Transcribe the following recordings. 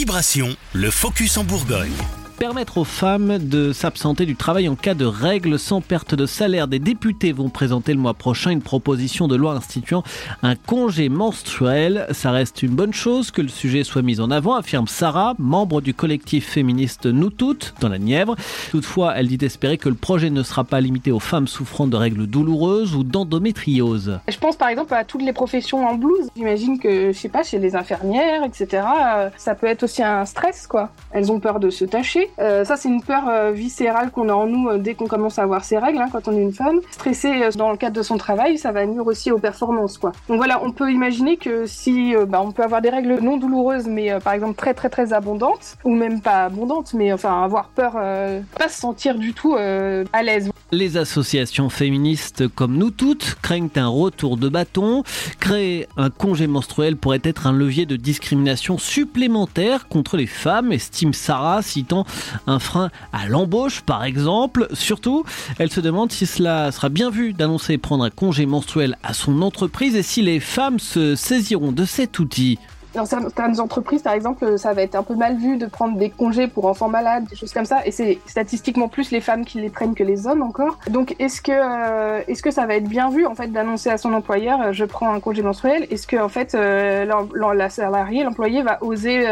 Vibration, le focus en Bourgogne permettre aux femmes de s'absenter du travail en cas de règles sans perte de salaire. Des députés vont présenter le mois prochain une proposition de loi instituant un congé menstruel. Ça reste une bonne chose que le sujet soit mis en avant, affirme Sarah, membre du collectif féministe Nous Toutes dans la Nièvre. Toutefois, elle dit espérer que le projet ne sera pas limité aux femmes souffrant de règles douloureuses ou d'endométriose. Je pense par exemple à toutes les professions en blouse. J'imagine que, je sais pas, chez les infirmières, etc., euh, ça peut être aussi un stress, quoi. Elles ont peur de se tâcher. Euh, ça, c'est une peur euh, viscérale qu'on a en nous euh, dès qu'on commence à avoir ses règles, hein, quand on est une femme. Stresser dans le cadre de son travail, ça va nuire aussi aux performances, quoi. Donc voilà, on peut imaginer que si bah, on peut avoir des règles non douloureuses, mais par exemple très très très abondantes, ou même pas abondantes, mais enfin avoir peur, pas se sentir du tout à l'aise. Les associations féministes comme nous toutes craignent un retour de bâton. Créer un congé menstruel pourrait être un levier de discrimination supplémentaire contre les femmes, estime Sarah, citant un frein à l'embauche par exemple. Surtout, elle se demande si cela sera bien vu d'annoncer prendre un congé menstruel à son entreprise et si les femmes se saisiront de cet outil. Dans certaines entreprises, par exemple, ça va être un peu mal vu de prendre des congés pour enfants malades, des choses comme ça. Et c'est statistiquement plus les femmes qui les prennent que les hommes encore. Donc, est-ce que, euh, est-ce que ça va être bien vu, en fait, d'annoncer à son employeur, euh, je prends un congé menstruel Est-ce que, en fait, euh, la salariée, l'employé va oser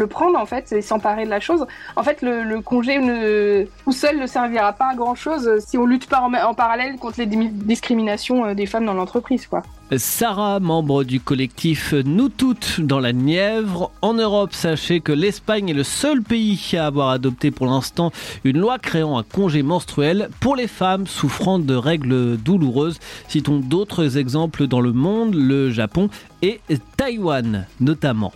le prendre en fait et s'emparer de la chose. En fait, le, congé ne, tout seul ne servira pas à grand chose si on lutte pas en, parallèle contre les discriminations euh, des femmes dans l'entreprise, quoi. Sarah, membre du collectif Nous Toutes dans la Nièvre. En Europe, sachez que l'Espagne est le seul pays à avoir adopté pour l'instant une loi créant un congé menstruel pour les femmes souffrant de règles douloureuses. Citons d'autres exemples dans le monde, le Japon et Taïwan notamment.